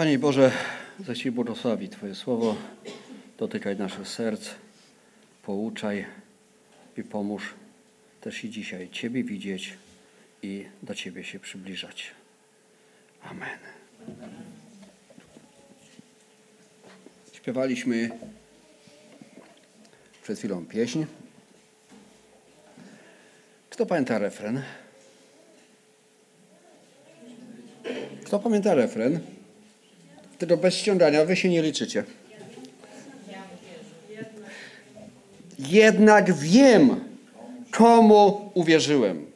Panie Boże, Ci błogosławi Twoje słowo. Dotykaj naszych serc, pouczaj i pomóż też i dzisiaj Ciebie widzieć i do Ciebie się przybliżać. Amen. Śpiewaliśmy przed chwilą pieśń. Kto pamięta refren? Kto pamięta refren? Wtedy bez ściągania wy się nie liczycie. Jednak wiem, komu uwierzyłem.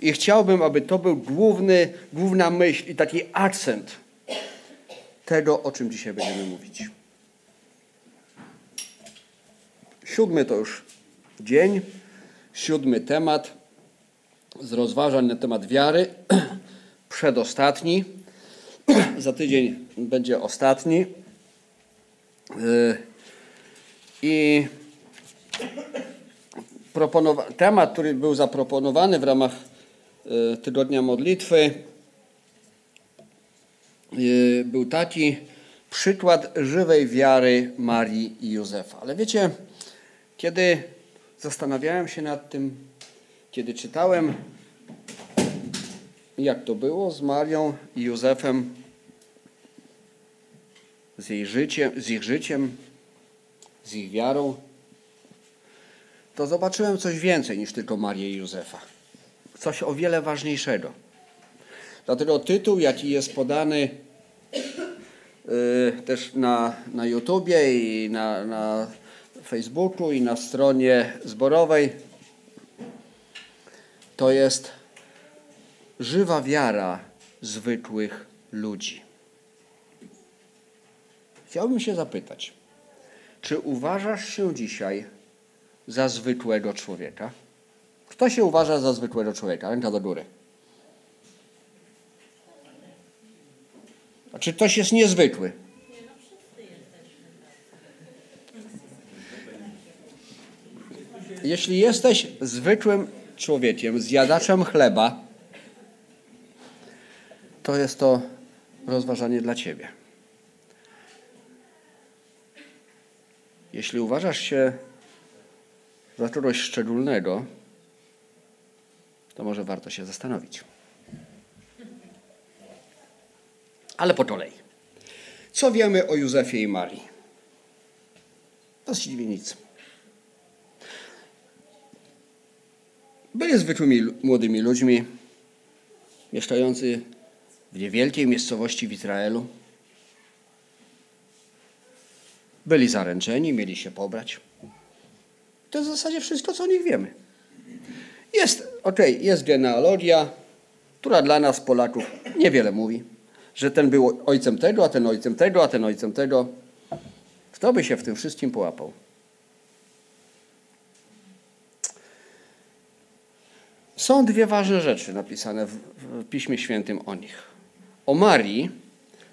I chciałbym, aby to był główny, główna myśl i taki akcent tego, o czym dzisiaj będziemy mówić. Siódmy to już dzień, siódmy temat z rozważań na temat wiary, przedostatni. Za tydzień będzie ostatni. I temat, który był zaproponowany w ramach tygodnia modlitwy, był taki przykład żywej wiary Marii i Józefa. Ale wiecie, kiedy zastanawiałem się nad tym, kiedy czytałem, jak to było z Marią i Józefem, z, jej z ich życiem, z ich wiarą, to zobaczyłem coś więcej niż tylko Marię i Józefa. Coś o wiele ważniejszego. Dlatego tytuł, jaki jest podany yy, też na, na YouTubie i na, na Facebooku i na stronie zborowej, to jest żywa wiara zwykłych ludzi. Chciałbym się zapytać, czy uważasz się dzisiaj za zwykłego człowieka? Kto się uważa za zwykłego człowieka? Ręka do góry. A czy ktoś jest niezwykły? Jeśli jesteś zwykłym człowiekiem, zjadaczem chleba, to jest to rozważanie dla Ciebie. Jeśli uważasz się za kogoś szczególnego, to może warto się zastanowić. Ale po kolei. Co wiemy o Józefie i Marii? Właściwie nic. Byli zwykłymi młodymi ludźmi, mieszkający w niewielkiej miejscowości w Izraelu. Byli zaręczeni, mieli się pobrać. To jest w zasadzie wszystko, co o nich wiemy. Jest, okej, okay, jest genealogia, która dla nas, Polaków, niewiele mówi. Że ten był ojcem tego, a ten ojcem tego, a ten ojcem tego. Kto by się w tym wszystkim połapał? Są dwie ważne rzeczy napisane w, w Piśmie Świętym o nich. O Marii,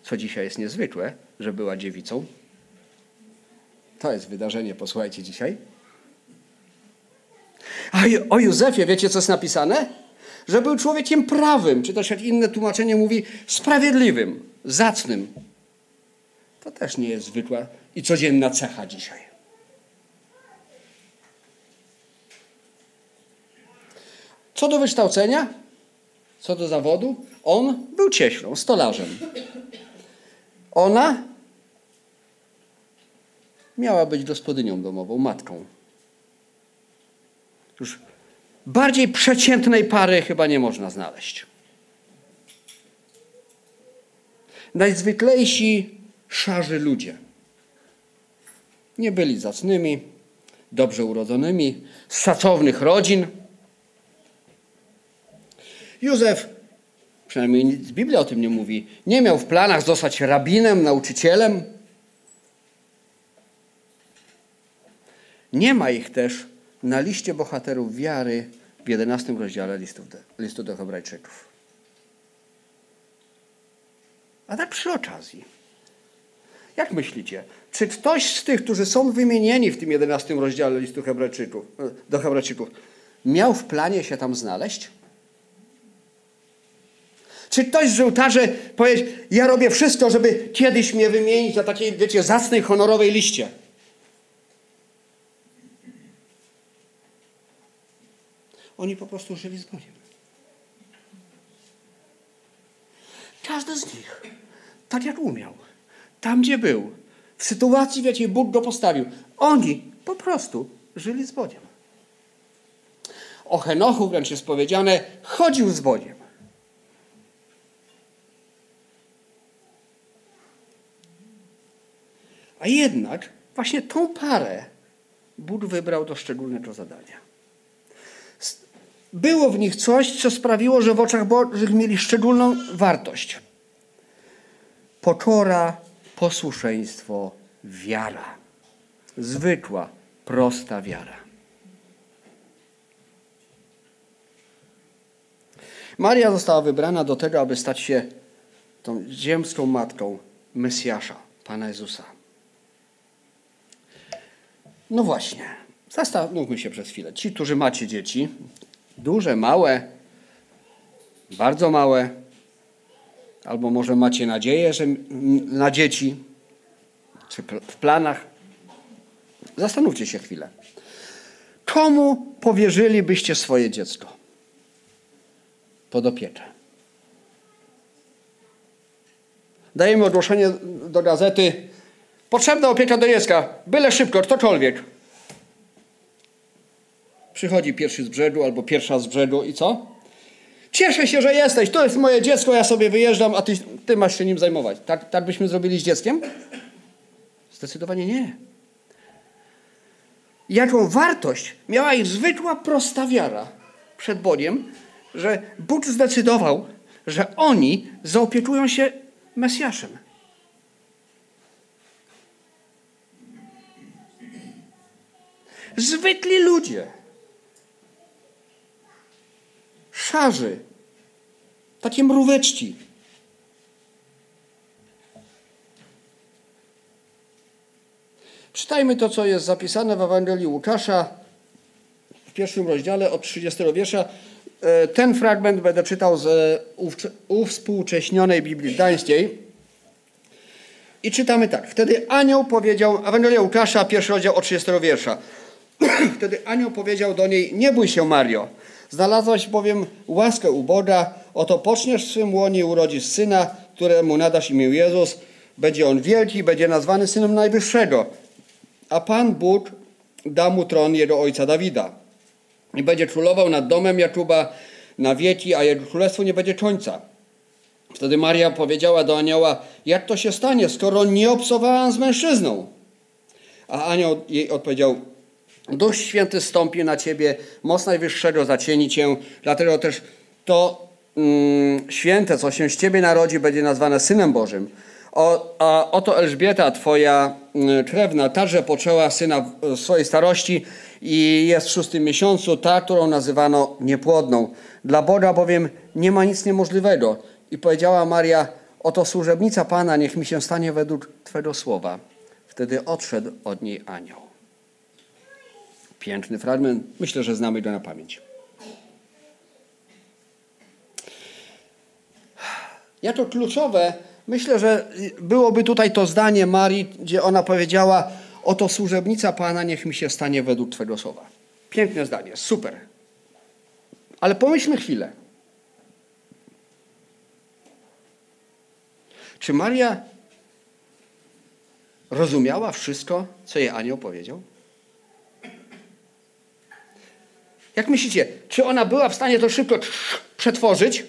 co dzisiaj jest niezwykłe, że była dziewicą. To jest wydarzenie, posłuchajcie dzisiaj. A o Józefie wiecie, co jest napisane? Że był człowiekiem prawym, czy też jak inne tłumaczenie mówi, sprawiedliwym, zacnym. To też nie jest zwykła i codzienna cecha dzisiaj. Co do wykształcenia, co do zawodu, on był cieślą, stolarzem. Ona miała być gospodynią domową, matką. Już bardziej przeciętnej pary chyba nie można znaleźć. Najzwyklejsi szarzy ludzie. Nie byli zacnymi, dobrze urodzonymi, z szacownych rodzin. Józef, przynajmniej Biblia o tym nie mówi, nie miał w planach zostać rabinem, nauczycielem. Nie ma ich też na liście bohaterów wiary w 11 rozdziale listu do, listu do Hebrajczyków. A tak przy okazji. Jak myślicie, czy ktoś z tych, którzy są wymienieni w tym 11 rozdziale listu Hebrajczyków, do Hebrajczyków, miał w planie się tam znaleźć? Czy ktoś z żołtarzy powie, ja robię wszystko, żeby kiedyś mnie wymienić na takiej, wiecie, zacnej, honorowej liście? Oni po prostu żyli z Bogiem. Każdy z nich, tak jak umiał, tam gdzie był, w sytuacji, w jakiej Bóg go postawił, oni po prostu żyli z Bogiem. O Henochu wręcz jest powiedziane, chodził z Bogiem. A jednak właśnie tą parę Bóg wybrał do szczególnego zadania. Było w nich coś, co sprawiło, że w oczach Bożych mieli szczególną wartość. Pokora, posłuszeństwo, wiara. Zwykła, prosta wiara. Maria została wybrana do tego, aby stać się tą ziemską matką Mesjasza, Pana Jezusa. No właśnie, zastanówmy się przez chwilę. Ci, którzy macie dzieci, duże, małe, bardzo małe, albo może macie nadzieję, że na dzieci, czy w planach, zastanówcie się chwilę. Komu powierzylibyście swoje dziecko? Pod opiekę. Dajemy ogłoszenie do gazety. Potrzebna opieka do dziecka. Byle szybko, ktokolwiek. Przychodzi pierwszy z brzegu albo pierwsza z brzegu i co? Cieszę się, że jesteś. To jest moje dziecko, ja sobie wyjeżdżam, a ty, ty masz się nim zajmować. Tak, tak byśmy zrobili z dzieckiem? Zdecydowanie nie. Jaką wartość miała ich zwykła, prosta wiara przed Bogiem, że Bóg zdecydował, że oni zaopiekują się Mesjaszem. Zwykli ludzie szarzy, takie mróweczki. Czytajmy to, co jest zapisane w Ewangelii Łukasza w pierwszym rozdziale od 30 wiersza. E, ten fragment będę czytał z uwspółcześnionej Biblii Gdańskiej. I czytamy tak. Wtedy anioł powiedział, Ewangelia Łukasza, pierwszy rozdział od 30 wiersza. Wtedy anioł powiedział do niej, nie bój się Mario, Znalazłaś bowiem łaskę u Boga, oto poczniesz w swym łonie urodzisz syna, któremu nadasz imię Jezus. Będzie on wielki, będzie nazwany synem Najwyższego. A Pan Bóg da mu tron jego ojca Dawida. I będzie królował nad domem Jakuba na wieki, a jego królestwo nie będzie końca. Wtedy Maria powiedziała do anioła, jak to się stanie, skoro nie obsowałam z mężczyzną? A anioł jej odpowiedział, Duch Święty stąpi na ciebie, moc Najwyższego zacieni cię, dlatego też to mm, święte, co się z ciebie narodzi, będzie nazwane Synem Bożym. O, a oto Elżbieta, twoja mm, krewna, także poczęła syna w swojej starości i jest w szóstym miesiącu, ta, którą nazywano niepłodną. Dla Boga bowiem nie ma nic niemożliwego. I powiedziała Maria, oto służebnica Pana, niech mi się stanie według Twego słowa. Wtedy odszedł od niej anioł. Piękny fragment. Myślę, że znamy go na pamięć. Jako kluczowe, myślę, że byłoby tutaj to zdanie Marii, gdzie ona powiedziała: Oto służebnica Pana, niech mi się stanie według Twego słowa. Piękne zdanie, super. Ale pomyślmy chwilę. Czy Maria rozumiała wszystko, co jej anioł powiedział? Jak myślicie, czy ona była w stanie to szybko przetworzyć,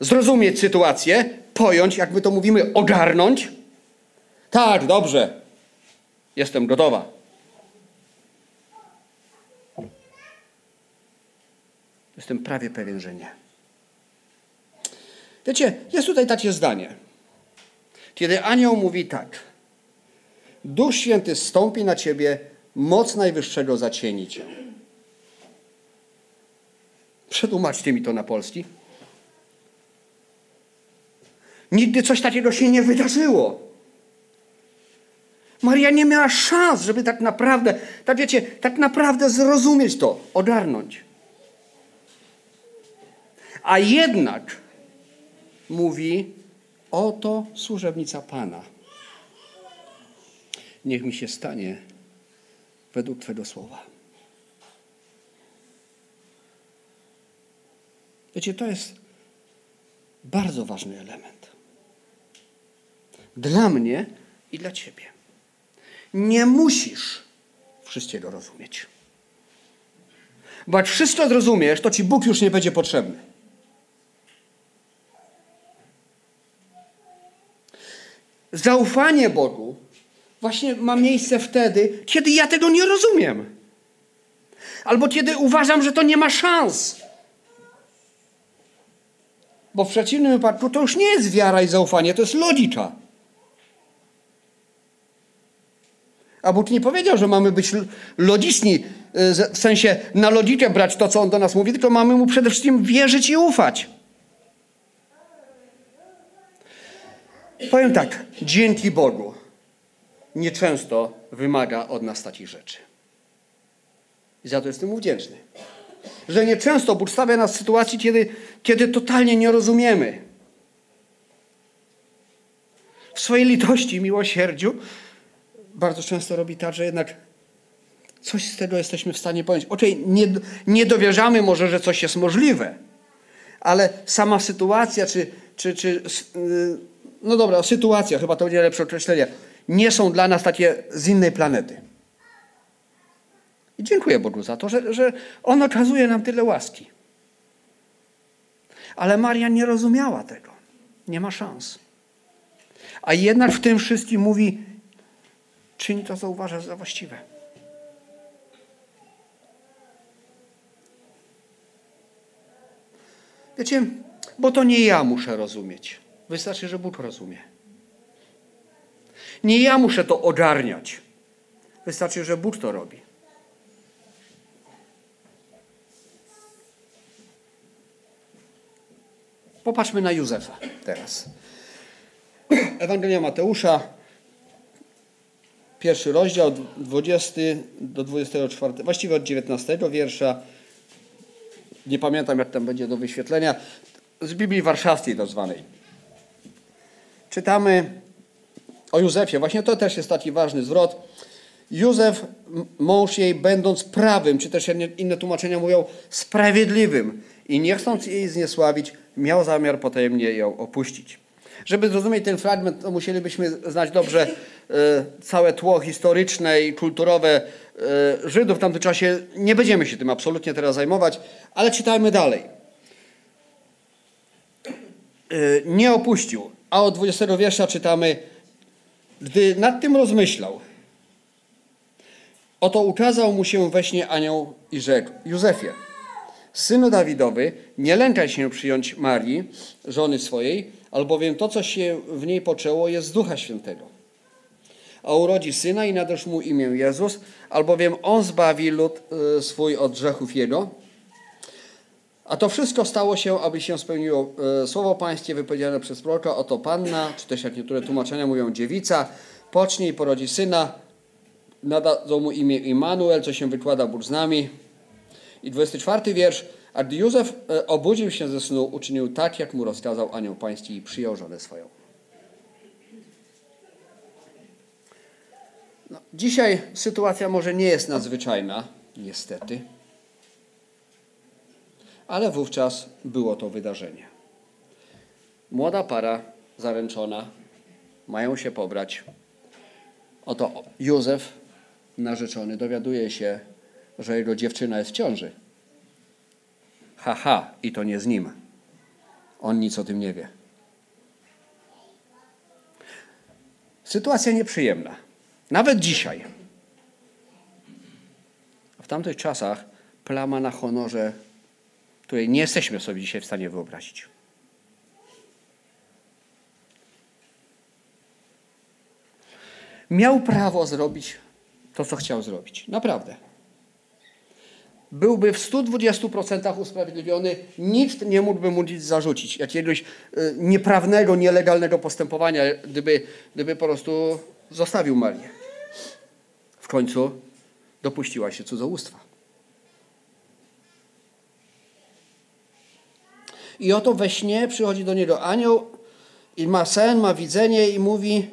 zrozumieć sytuację, pojąć, jak my to mówimy, ogarnąć? Tak, dobrze. Jestem gotowa. Jestem prawie pewien, że nie. Wiecie, jest tutaj takie zdanie. Kiedy anioł mówi tak. Duch Święty stąpi na ciebie, moc Najwyższego zacieni cię. Przetłumaczcie mi to na polski. Nigdy coś takiego się nie wydarzyło. Maria nie miała szans, żeby tak naprawdę, tak wiecie, tak naprawdę zrozumieć to, ogarnąć. A jednak mówi: Oto służebnica Pana. Niech mi się stanie według Twego słowa. Wiecie, to jest bardzo ważny element. Dla mnie i dla Ciebie. Nie musisz wszystkiego rozumieć. Bo jak wszystko zrozumiesz, to Ci Bóg już nie będzie potrzebny. Zaufanie Bogu właśnie ma miejsce wtedy, kiedy ja tego nie rozumiem. Albo kiedy uważam, że to nie ma szans. Bo w przeciwnym wypadku to już nie jest wiara i zaufanie, to jest logika. A Bóg nie powiedział, że mamy być logiczni, y, w sensie na logikę brać to, co On do nas mówi, tylko mamy Mu przede wszystkim wierzyć i ufać. Powiem tak, dzięki Bogu nieczęsto wymaga od nas takich rzeczy. I za to jestem mu wdzięczny. Że nieczęsto Bóg stawia nas w sytuacji, kiedy, kiedy totalnie nie rozumiemy. W swojej litości miłosierdziu bardzo często robi tak, że jednak coś z tego jesteśmy w stanie pojąć. Oczywiście nie, nie dowierzamy może, że coś jest możliwe, ale sama sytuacja, czy, czy, czy y, no dobra, sytuacja, chyba to będzie lepsze określenie, nie są dla nas takie z innej planety. Dziękuję Bogu za to, że, że On okazuje nam tyle łaski. Ale Maria nie rozumiała tego. Nie ma szans. A jednak w tym wszystkim mówi, czyń to, co uważasz za właściwe. Wiecie, bo to nie ja muszę rozumieć. Wystarczy, że Bóg rozumie. Nie ja muszę to ogarniać. Wystarczy, że Bóg to robi. Popatrzmy na Józefa teraz. Ewangelia Mateusza, pierwszy rozdział, 20 do 24, właściwie od 19 wiersza. Nie pamiętam, jak tam będzie do wyświetlenia. Z Biblii Warszawskiej do zwanej. Czytamy o Józefie. Właśnie to też jest taki ważny zwrot. Józef, mąż jej, będąc prawym, czy też inne tłumaczenia mówią sprawiedliwym i nie chcąc jej zniesławić, miał zamiar potajemnie ją opuścić. Żeby zrozumieć ten fragment, to musielibyśmy znać dobrze e, całe tło historyczne i kulturowe e, Żydów w tamtym czasie. Nie będziemy się tym absolutnie teraz zajmować, ale czytajmy dalej. E, nie opuścił. A od 20 wiersza czytamy, gdy nad tym rozmyślał, oto ukazał mu się we śnie anioł i rzekł, Józefie, synu Dawidowy, nie lękaj się przyjąć Marii, żony swojej, albowiem to, co się w niej poczęło, jest z Ducha Świętego. A urodzi syna i nadasz mu imię Jezus, albowiem on zbawi lud y, swój od grzechów jego. A to wszystko stało się, aby się spełniło y, słowo pańskie wypowiedziane przez proroka, oto panna, czy też jak niektóre tłumaczenia mówią dziewica, pocznie i porodzi syna, nadadzą mu imię Immanuel, co się wykłada Bóg z nami. I 24 wiersz. A gdy Józef e, obudził się ze snu, uczynił tak, jak mu rozkazał anioł pański i przyjął żonę swoją. No, dzisiaj sytuacja może nie jest nadzwyczajna, niestety, ale wówczas było to wydarzenie. Młoda para zaręczona, mają się pobrać. Oto Józef, narzeczony, dowiaduje się, że jego dziewczyna jest w ciąży. Haha, ha, i to nie z nim. On nic o tym nie wie. Sytuacja nieprzyjemna. Nawet dzisiaj. W tamtych czasach plama na honorze, której nie jesteśmy sobie dzisiaj w stanie wyobrazić. Miał prawo zrobić to, co chciał zrobić. Naprawdę byłby w 120% usprawiedliwiony, nikt nie mógłby mu nic zarzucić, jakiegoś y, nieprawnego, nielegalnego postępowania, gdyby, gdyby po prostu zostawił Marię. W końcu dopuściła się cudzołóstwa. I oto we śnie przychodzi do niego anioł i ma sen, ma widzenie i mówi,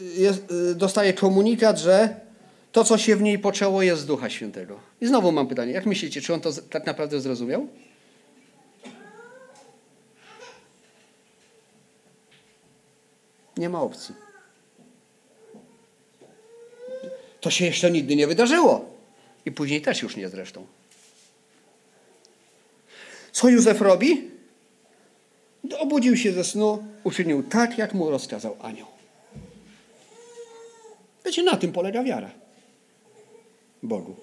jest, dostaje komunikat, że to, co się w niej poczęło, jest z Ducha Świętego. I znowu mam pytanie, jak myślicie, czy on to tak naprawdę zrozumiał? Nie ma opcji. To się jeszcze nigdy nie wydarzyło. I później też już nie zresztą. Co Józef robi? Obudził się ze snu, uczynił tak, jak mu rozkazał anioł. Wiecie, na tym polega wiara. Bogu.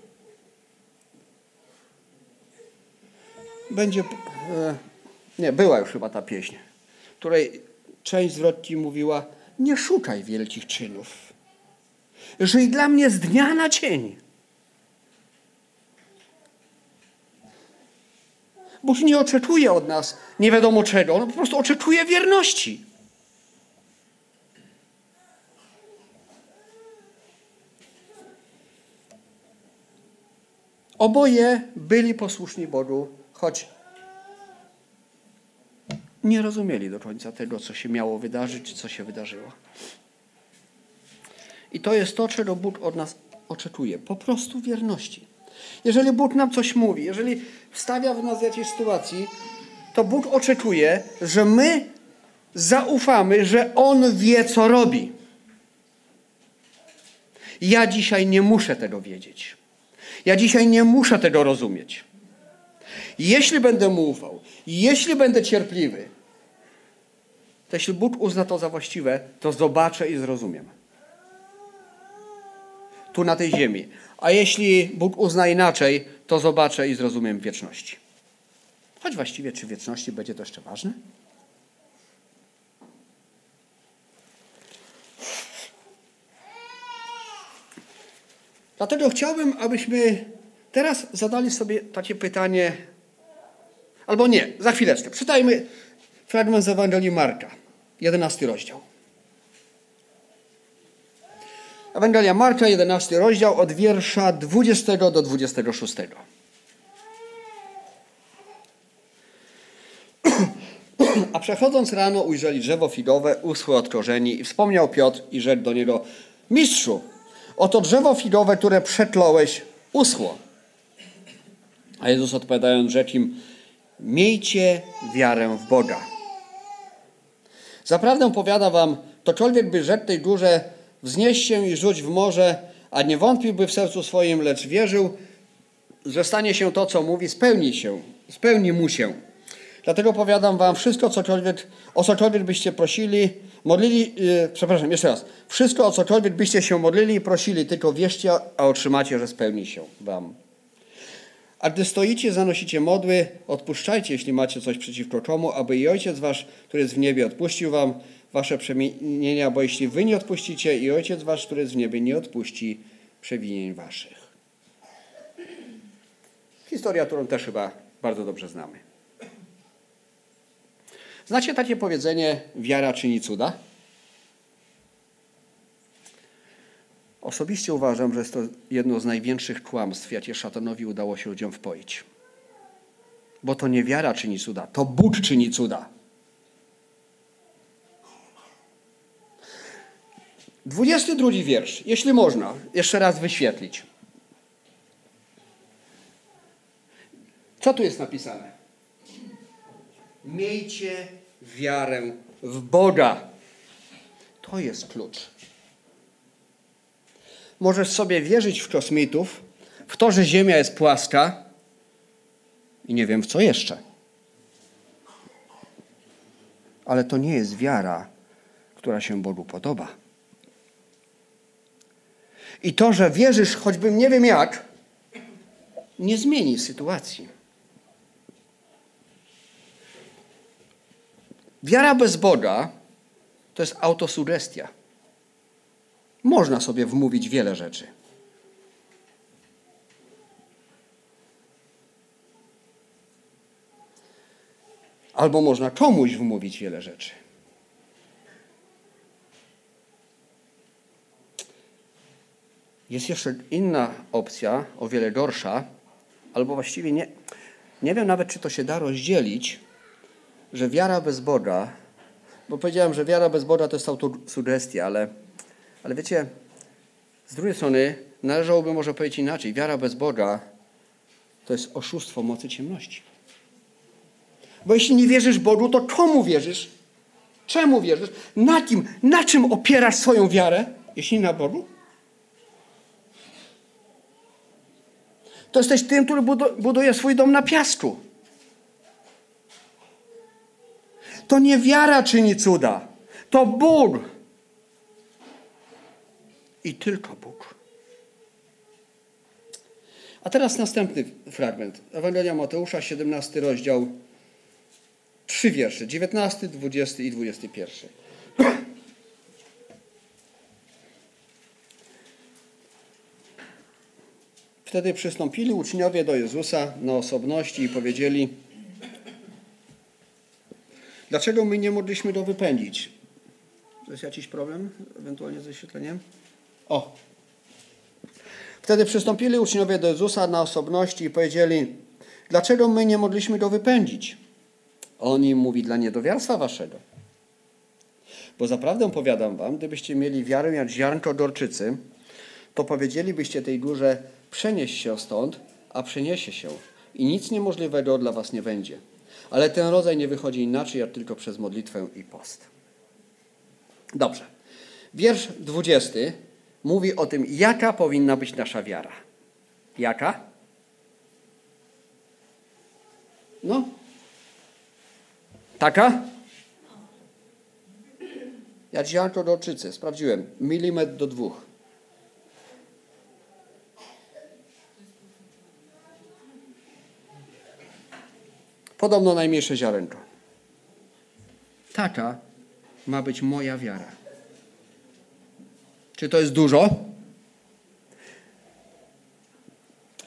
Będzie. E, nie, była już chyba ta pieśń, której część zwrotki mówiła: Nie szukaj wielkich czynów. Żyj dla mnie z dnia na dzień. Bóg nie oczekuje od nas nie wiadomo czego, on po prostu oczekuje wierności. Oboje byli posłuszni Bogu, choć nie rozumieli do końca tego, co się miało wydarzyć, co się wydarzyło. I to jest to, czego Bóg od nas oczekuje. Po prostu wierności. Jeżeli Bóg nam coś mówi, jeżeli wstawia w nas jakiejś sytuacji, to Bóg oczekuje, że my zaufamy, że On wie, co robi. Ja dzisiaj nie muszę tego wiedzieć. Ja dzisiaj nie muszę tego rozumieć. Jeśli będę mu ufał, jeśli będę cierpliwy, to jeśli Bóg uzna to za właściwe, to zobaczę i zrozumiem. Tu na tej ziemi. A jeśli Bóg uzna inaczej, to zobaczę i zrozumiem wieczności. Choć właściwie, czy wieczności będzie to jeszcze ważne? Dlatego chciałbym, abyśmy teraz zadali sobie takie pytanie, albo nie, za chwileczkę. Czytajmy fragment z Ewangelii Marka, 11 rozdział. Ewangelia Marka, 11 rozdział, od wiersza 20 do 26. A przechodząc rano ujrzeli drzewo figowe uschłe od korzeni i wspomniał Piotr i rzekł do niego, mistrzu, oto drzewo figowe, które przekląłeś, uschło. A Jezus odpowiadając rzekł im, miejcie wiarę w Boga. Zaprawdę powiada wam, ktokolwiek by rzekł tej górze, wznieś się i rzuć w morze, a nie wątpiłby w sercu swoim, lecz wierzył, że stanie się to, co mówi, spełni się, spełni mu się. Dlatego powiadam wam, wszystko, cokolwiek, o cokolwiek byście prosili, modlili, yy, przepraszam, jeszcze raz. Wszystko, o cokolwiek byście się modlili i prosili, tylko wierzcie, a otrzymacie, że spełni się wam. A gdy stoicie, zanosicie modły, odpuszczajcie, jeśli macie coś przeciwko komu, aby i Ojciec Wasz, który jest w niebie, odpuścił Wam Wasze przewinienia, bo jeśli Wy nie odpuścicie, i Ojciec Wasz, który jest w niebie, nie odpuści przewinień Waszych. Historia, którą też chyba bardzo dobrze znamy. Znacie takie powiedzenie, wiara czyni cuda? Osobiście uważam, że jest to jedno z największych kłamstw, jakie szatanowi udało się ludziom wpoić. Bo to nie wiara czyni cuda, to Bóg czyni cuda. Dwudziesty drugi wiersz, jeśli można, jeszcze raz wyświetlić. Co tu jest napisane? Miejcie wiarę w Boga. To jest klucz. Możesz sobie wierzyć w kosmitów, w to, że Ziemia jest płaska i nie wiem w co jeszcze. Ale to nie jest wiara, która się Bogu podoba. I to, że wierzysz, choćbym nie wiem jak, nie zmieni sytuacji. Wiara bez Boga to jest autosugestia. Można sobie wmówić wiele rzeczy. Albo można komuś wmówić wiele rzeczy. Jest jeszcze inna opcja, o wiele gorsza, albo właściwie nie, nie wiem nawet, czy to się da rozdzielić, że wiara bez Boga, bo powiedziałem, że wiara bez Boga to jest autosugestia, ale, ale wiecie, z drugiej strony należałoby może powiedzieć inaczej. Wiara bez Boga to jest oszustwo mocy ciemności. Bo jeśli nie wierzysz Bogu, to komu wierzysz? Czemu wierzysz? Na kim? Na czym opierasz swoją wiarę, jeśli na Bogu? To jesteś tym, który buduje swój dom na piasku. To nie wiara czyni cuda. To Bóg. I tylko Bóg. A teraz następny fragment. Ewangelia Mateusza, 17 rozdział. Trzy wiersze. 19, 20 i 21. Wtedy przystąpili uczniowie do Jezusa na osobności i powiedzieli: Dlaczego my nie mogliśmy go wypędzić? To jest jakiś problem ewentualnie ze świetleniem? O! Wtedy przystąpili uczniowie do Jezusa na osobności i powiedzieli: Dlaczego my nie mogliśmy go wypędzić? On im mówi: Dla niedowiarstwa waszego. Bo zaprawdę powiadam wam, gdybyście mieli wiarę jak ziarnko gorczycy, to powiedzielibyście tej górze: Przenieś się stąd, a przeniesie się, i nic niemożliwego dla was nie będzie. Ale ten rodzaj nie wychodzi inaczej, jak tylko przez modlitwę i post. Dobrze. Wiersz 20 mówi o tym, jaka powinna być nasza wiara. Jaka? No? Taka? Ja dzisiaj to do oczycy, sprawdziłem. Milimetr do dwóch. Podobno najmniejsze ziarenko. Taka ma być moja wiara. Czy to jest dużo?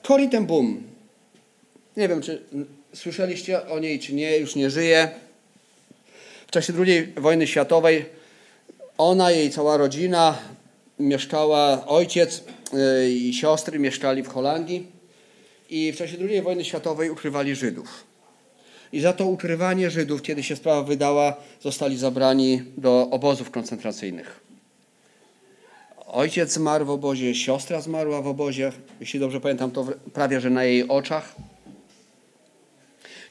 Cory ten Boom. Nie wiem, czy słyszeliście o niej, czy nie, już nie żyje. W czasie II wojny światowej ona, jej cała rodzina mieszkała, ojciec y, i siostry mieszkali w Holandii i w czasie II wojny światowej ukrywali Żydów. I za to ukrywanie Żydów, kiedy się sprawa wydała, zostali zabrani do obozów koncentracyjnych. Ojciec zmarł w obozie, siostra zmarła w obozie, jeśli dobrze pamiętam, to prawie że na jej oczach.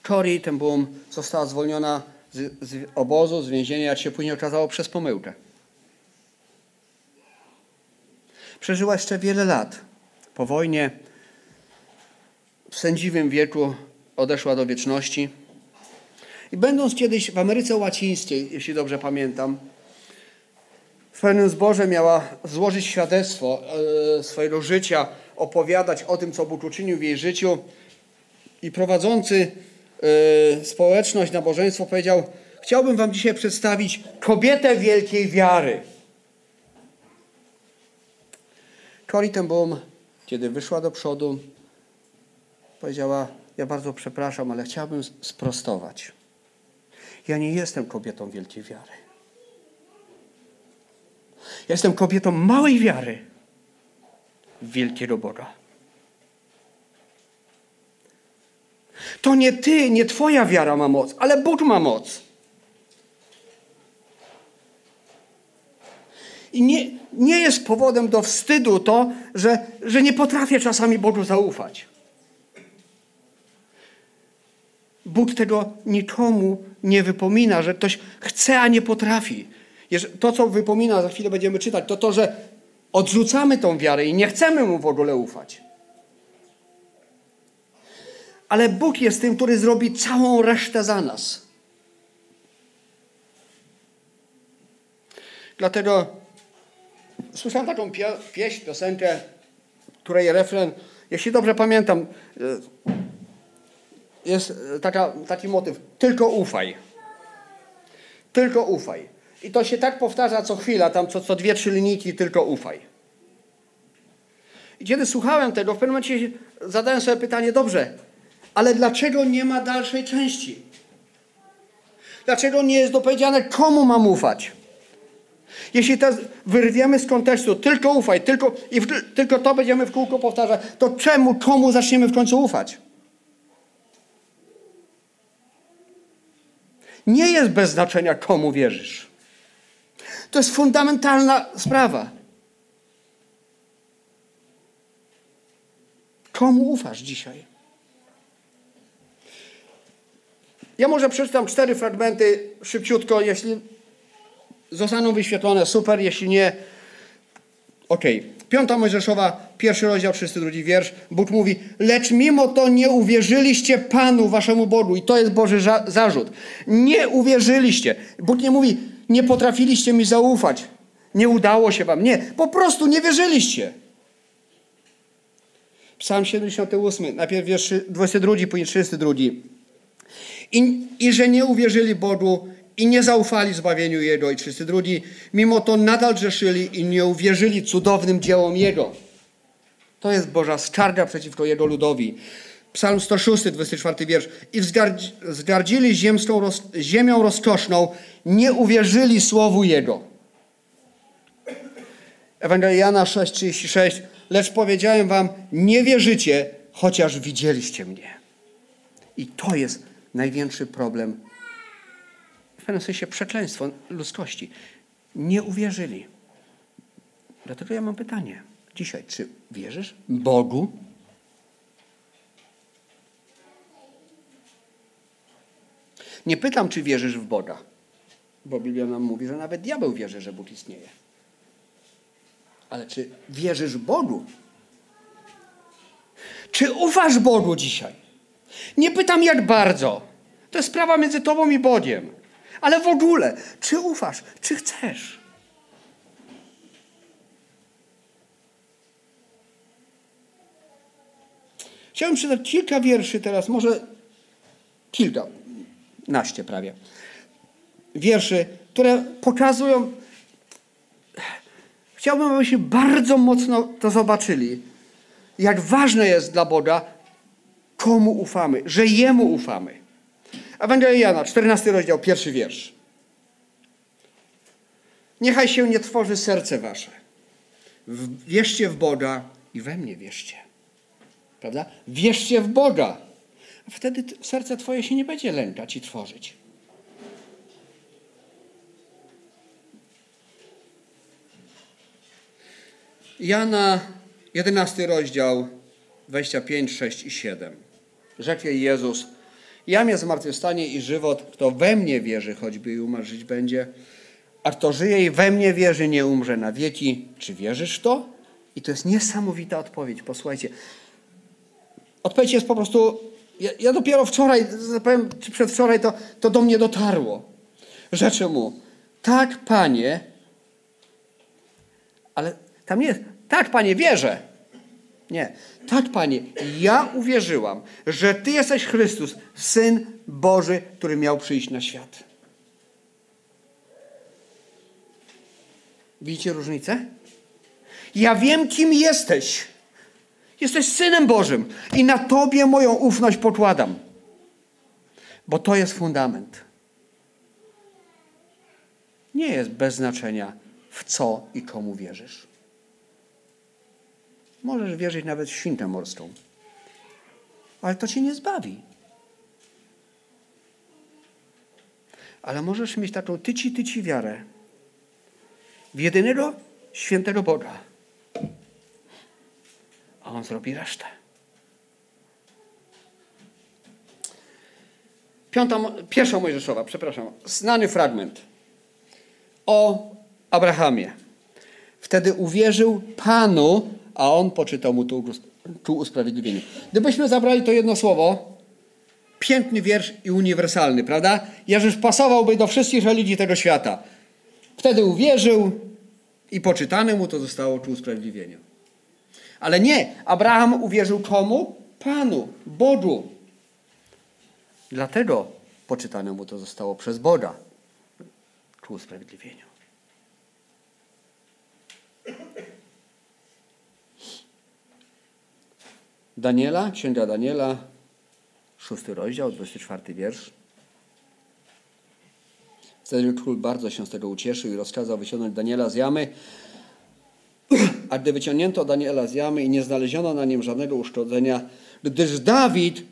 Cory Boom została zwolniona z, z obozu, z więzienia, jak się później okazało, przez pomyłkę. Przeżyła jeszcze wiele lat. Po wojnie w sędziwym wieku odeszła do wieczności. I będąc kiedyś w Ameryce Łacińskiej, jeśli dobrze pamiętam, w pewnym zborze miała złożyć świadectwo e, swojego życia, opowiadać o tym, co Bóg uczynił w jej życiu. I prowadzący e, społeczność, nabożeństwo powiedział: Chciałbym Wam dzisiaj przedstawić kobietę wielkiej wiary. Corrie ten Boom, kiedy wyszła do przodu, powiedziała: Ja bardzo przepraszam, ale chciałbym sprostować. Ja nie jestem kobietą wielkiej wiary. Ja jestem kobietą małej wiary wielkiego Boga. To nie ty, nie twoja wiara ma moc, ale Bóg ma moc. I nie, nie jest powodem do wstydu to, że, że nie potrafię czasami Bogu zaufać. Bóg tego nikomu nie wypomina, że ktoś chce, a nie potrafi. To, co wypomina, za chwilę będziemy czytać, to to, że odrzucamy tą wiarę i nie chcemy mu w ogóle ufać. Ale Bóg jest tym, który zrobi całą resztę za nas. Dlatego słyszałem taką pie pieśń, piosenkę, której refren, jeśli dobrze pamiętam, jest taka, taki motyw. Tylko ufaj. Tylko ufaj. I to się tak powtarza co chwila, tam co, co dwie, trzy linijki, tylko ufaj. I kiedy słuchałem tego, w pewnym momencie zadałem sobie pytanie, dobrze, ale dlaczego nie ma dalszej części? Dlaczego nie jest dopowiedziane, komu mam ufać? Jeśli to wyrwiemy z kontekstu, tylko ufaj, tylko, i w, tylko to będziemy w kółko powtarzać, to czemu, komu zaczniemy w końcu ufać? Nie jest bez znaczenia, komu wierzysz. To jest fundamentalna sprawa. Komu ufasz dzisiaj? Ja może przeczytam cztery fragmenty szybciutko, jeśli zostaną wyświetlone, super, jeśli nie, okej. Okay. Piąta Mojżeszowa, pierwszy rozdział, 32 wiersz. Bóg mówi, lecz mimo to nie uwierzyliście Panu, waszemu Bogu. I to jest Boży zarzut. Nie uwierzyliście. Bóg nie mówi, nie potrafiliście mi zaufać. Nie udało się wam. Nie, po prostu nie wierzyliście. Psalm 78, najpierw wiersz 22, później 32. I, I że nie uwierzyli Bogu i nie zaufali zbawieniu Jego. I 32. Mimo to nadal grzeszyli i nie uwierzyli cudownym dziełom Jego. To jest Boża skarga przeciwko Jego ludowi. Psalm 106, 24 wiersz. I wzgardzili ziemską, ziemią rozkoszną, nie uwierzyli słowu Jego. Ewangelia Jana 6, 36. Lecz powiedziałem wam, nie wierzycie, chociaż widzieliście mnie. I to jest największy problem, w pewnym sensie przekleństwo ludzkości. Nie uwierzyli. Dlatego ja mam pytanie dzisiaj, czy wierzysz Bogu? Nie pytam, czy wierzysz w Boga, bo Biblia nam mówi, że nawet diabeł wierzy, że Bóg istnieje. Ale czy wierzysz Bogu? Czy ufasz Bogu dzisiaj? Nie pytam jak bardzo. To jest sprawa między tobą i Bogiem. Ale w ogóle, czy ufasz, czy chcesz? Chciałem przeczytać kilka wierszy teraz, może kilka, naście prawie. Wierszy, które pokazują, chciałbym, abyśmy bardzo mocno to zobaczyli, jak ważne jest dla Boga, komu ufamy, że Jemu ufamy. Ewangelia Jana, 14 rozdział, pierwszy wiersz. Niechaj się nie tworzy serce wasze. Wierzcie w Boga i we mnie wierzcie. Prawda? Wierzcie w Boga. A wtedy serce twoje się nie będzie lękać i tworzyć. Jana, 11 rozdział, 25, 6 i 7. Rzekł jej Jezus, Jam jest zmartwychwstanie i żywot. Kto we mnie wierzy, choćby i umarł, żyć będzie. A kto żyje i we mnie wierzy, nie umrze na wieki. Czy wierzysz w to? I to jest niesamowita odpowiedź. Posłuchajcie. Odpowiedź jest po prostu... Ja, ja dopiero wczoraj, powiem, czy przedwczoraj, to, to do mnie dotarło. Rzeczy mu. Tak, Panie, ale tam nie jest. Tak, Panie, wierzę. Nie. Tak, Panie, ja uwierzyłam, że Ty jesteś Chrystus, Syn Boży, który miał przyjść na świat. Widzicie różnicę? Ja wiem, kim jesteś. Jesteś Synem Bożym i na Tobie moją ufność pokładam. Bo to jest fundament. Nie jest bez znaczenia, w co i komu wierzysz. Możesz wierzyć nawet w świnkę morską. Ale to cię nie zbawi. Ale możesz mieć taką tyci-tyci wiarę w jedynego świętego Boga. A On zrobi resztę. Piąta, pierwsza Mojżeszowa, przepraszam, znany fragment o Abrahamie. Wtedy uwierzył Panu, a on poczytał mu tu, tu usprawiedliwienie. Gdybyśmy zabrali to jedno słowo, piękny wiersz i uniwersalny, prawda? Jezus pasowałby do wszystkich religii tego świata. Wtedy uwierzył i poczytane mu to zostało ku usprawiedliwieniu. Ale nie, Abraham uwierzył komu? Panu, Bogu. Dlatego poczytane mu to zostało przez Boga ku usprawiedliwieniu. Daniela, księga Daniela, szósty rozdział, 24 wiersz. Wtedy król bardzo się z tego ucieszył i rozkazał wyciągnąć Daniela z jamy. A gdy wyciągnięto Daniela z jamy i nie znaleziono na nim żadnego uszkodzenia, gdyż Dawid,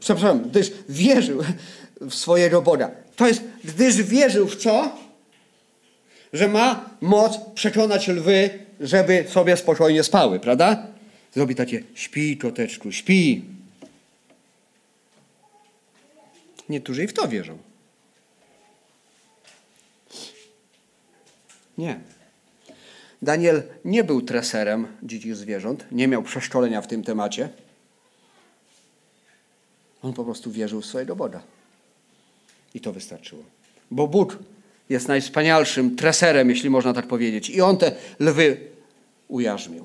przepraszam, gdyż wierzył, w swojego Boga. To jest, gdyż wierzył w co? Że ma moc przekonać lwy, żeby sobie spokojnie spały, prawda? Zrobi takie, śpi koteczku, śpi. Niektórzy i w to wierzą. Nie. Daniel nie był treserem dzikich zwierząt, nie miał przeszkolenia w tym temacie. On po prostu wierzył w swojego Boga. I to wystarczyło. Bo Bóg jest najwspanialszym treserem, jeśli można tak powiedzieć. I on te lwy ujarzmił.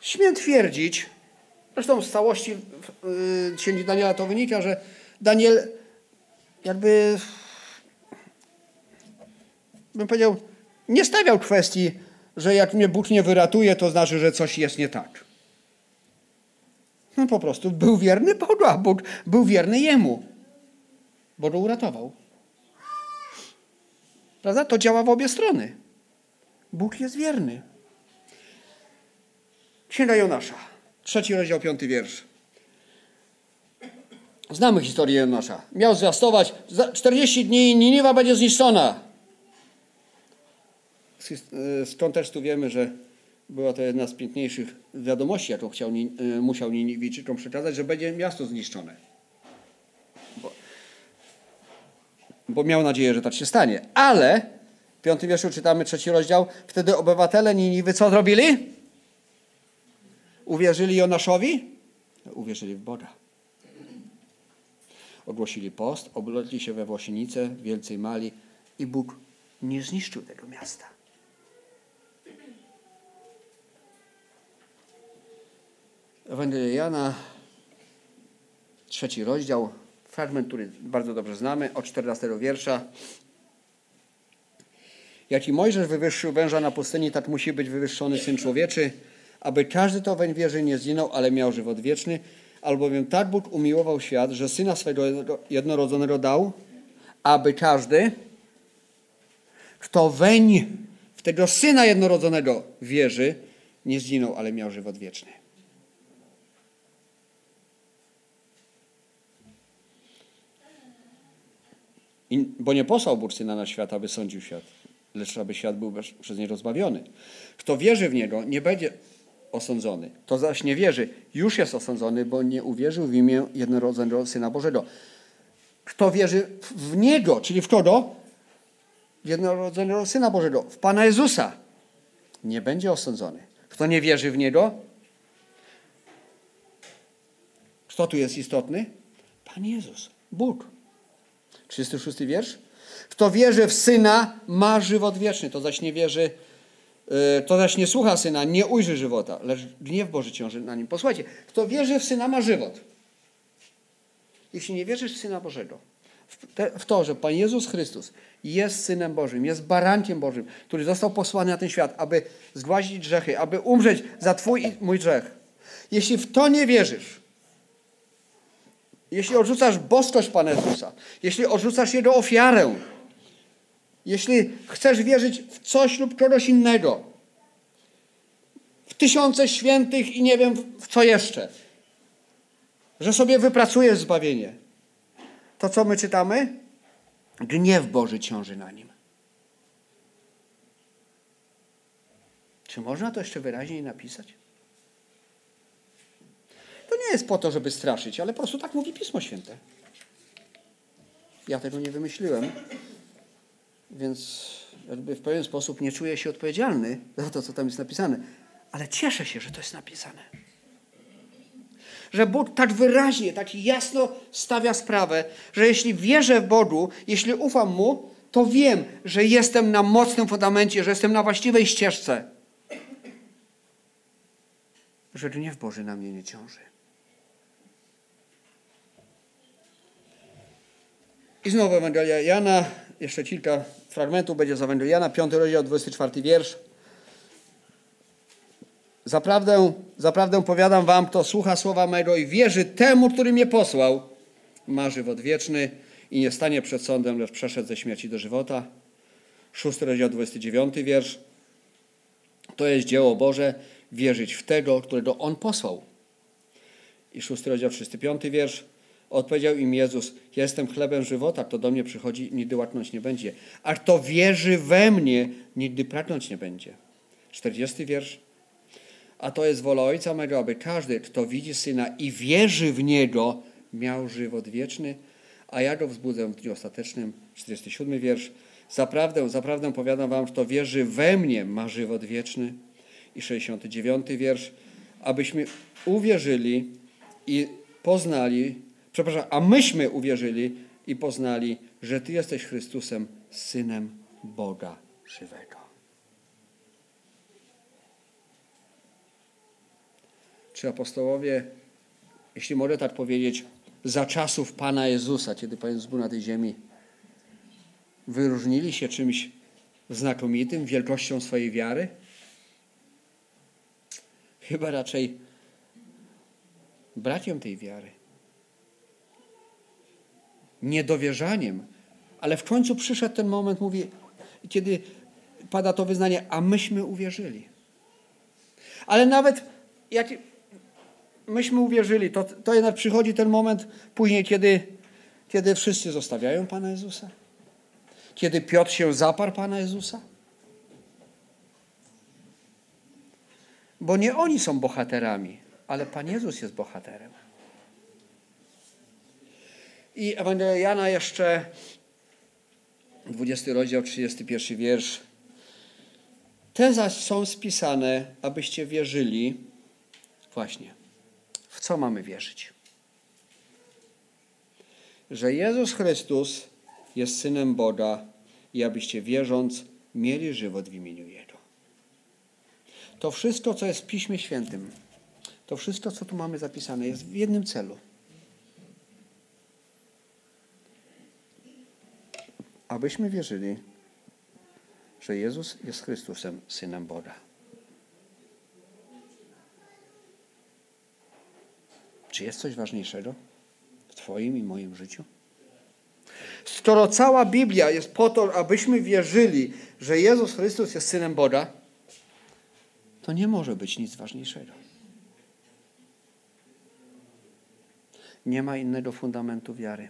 Śmiem twierdzić, zresztą z całości yy, księgi Daniela to wynika, że Daniel jakby, bym powiedział, nie stawiał kwestii, że jak mnie Bóg nie wyratuje, to znaczy, że coś jest nie tak. No po prostu był wierny Bogu, a Bóg był wierny Jemu. Bo go uratował. Prawda? To działa w obie strony. Bóg jest wierny. Księga Jonasza, trzeci rozdział, piąty wiersz. Znamy historię Jonasza. Miał zwiastować, za 40 dni Niniwa będzie zniszczona. Z kontekstu wiemy, że była to jedna z piękniejszych wiadomości, jaką chciał, musiał Niniwijczykom przekazać, że będzie miasto zniszczone. Bo, bo miał nadzieję, że tak się stanie. Ale w piątym wierszu czytamy trzeci rozdział. Wtedy obywatele Niniwy co zrobili? Uwierzyli Jonaszowi? Uwierzyli w Boga. Ogłosili post, oblotli się we Włosienicę, wielcej mali i Bóg nie zniszczył tego miasta. Ewangelia Jana, trzeci rozdział, fragment, który bardzo dobrze znamy, od 14 wiersza. Jak i Mojżesz wywyższył węża na pustyni, tak musi być wywyższony Syn Człowieczy, aby każdy to weń wierzy nie zginął, ale miał żywot wieczny. Albowiem tak Bóg umiłował świat, że Syna swego jednorodzonego dał, aby każdy, kto weń w tego Syna jednorodzonego wierzy, nie zginął, ale miał żywot wieczny. I, bo nie posłał Bóg Syna na świat, aby sądził świat, lecz aby świat był przez niego zbawiony. Kto wierzy w Niego, nie będzie osądzony. To zaś nie wierzy, już jest osądzony, bo nie uwierzył w imię jednorodzonego Syna Bożego. Kto wierzy w Niego, czyli w kogo? Jednorodzonego Syna Bożego, w Pana Jezusa, nie będzie osądzony. Kto nie wierzy w Niego? Kto tu jest istotny? Pan Jezus, Bóg. 36 wiersz. Kto wierzy w Syna, ma żywot wieczny. To zaś nie wierzy, y, to zaś nie słucha Syna, nie ujrzy żywota, lecz gniew Boży ciąży na nim. Posłuchajcie, kto wierzy w Syna, ma żywot. Jeśli nie wierzysz w Syna Bożego, w to, że Pan Jezus Chrystus jest Synem Bożym, jest barankiem Bożym, który został posłany na ten świat, aby zgładzić grzechy, aby umrzeć za Twój i mój grzech. Jeśli w to nie wierzysz, jeśli odrzucasz boskość Pana Jezusa, jeśli odrzucasz Jego ofiarę, jeśli chcesz wierzyć w coś lub kogoś innego, w tysiące świętych i nie wiem w co jeszcze, że sobie wypracujesz zbawienie, to co my czytamy? Gniew Boży ciąży na nim. Czy można to jeszcze wyraźniej napisać? To nie jest po to, żeby straszyć, ale po prostu tak mówi Pismo Święte. Ja tego nie wymyśliłem, więc jakby w pewien sposób nie czuję się odpowiedzialny za to, co tam jest napisane, ale cieszę się, że to jest napisane. Że Bóg tak wyraźnie, tak jasno stawia sprawę, że jeśli wierzę w Bogu, jeśli ufam Mu, to wiem, że jestem na mocnym fundamencie, że jestem na właściwej ścieżce. Że gniew Boży na mnie nie ciąży. I znowu Ewangelia Jana, jeszcze kilka fragmentów będzie z Ewangelii Jana, 5 rozdział, 24 wiersz. Zaprawdę, zaprawdę powiadam wam, kto słucha słowa mego i wierzy temu, który mnie posłał, ma żywot wieczny i nie stanie przed sądem, lecz przeszedł ze śmierci do żywota. 6 rozdział, 29 wiersz. To jest dzieło Boże. wierzyć w tego, którego On posłał. I szósty rozdział, 35 wiersz. Odpowiedział im Jezus, jestem chlebem żywota, kto do mnie przychodzi, nigdy łaknąć nie będzie. A kto wierzy we mnie, nigdy pragnąć nie będzie. 40 wiersz. A to jest wola Ojca mego, aby każdy, kto widzi Syna i wierzy w Niego, miał żywot wieczny, a ja go wzbudzę w dniu ostatecznym. 47 wiersz. Zaprawdę, zaprawdę powiadam wam, kto wierzy we mnie, ma żywot wieczny. I 69 wiersz. Abyśmy uwierzyli i poznali, przepraszam, a myśmy uwierzyli i poznali, że Ty jesteś Chrystusem, Synem Boga żywego. Czy apostołowie, jeśli mogę tak powiedzieć, za czasów Pana Jezusa, kiedy Pan Jezus był na tej ziemi, wyróżnili się czymś znakomitym, wielkością swojej wiary? Chyba raczej brakiem tej wiary. Niedowierzaniem. Ale w końcu przyszedł ten moment, mówi, kiedy pada to wyznanie, a myśmy uwierzyli. Ale nawet jak myśmy uwierzyli, to, to jednak przychodzi ten moment później, kiedy, kiedy wszyscy zostawiają Pana Jezusa. Kiedy Piotr się zaparł Pana Jezusa. Bo nie oni są bohaterami, ale Pan Jezus jest bohaterem. I Ewangelia Jana jeszcze, 20 rozdział, 31 wiersz. Te zaś są spisane, abyście wierzyli. Właśnie. W co mamy wierzyć? Że Jezus Chrystus jest Synem Boga i abyście wierząc mieli żywot w imieniu Jego. To wszystko, co jest w Piśmie Świętym, to wszystko, co tu mamy zapisane, jest w jednym celu. Abyśmy wierzyli, że Jezus jest Chrystusem, Synem Boga. Czy jest coś ważniejszego w Twoim i moim życiu? Skoro cała Biblia jest po to, abyśmy wierzyli, że Jezus Chrystus jest Synem Boga, to nie może być nic ważniejszego. Nie ma innego fundamentu wiary.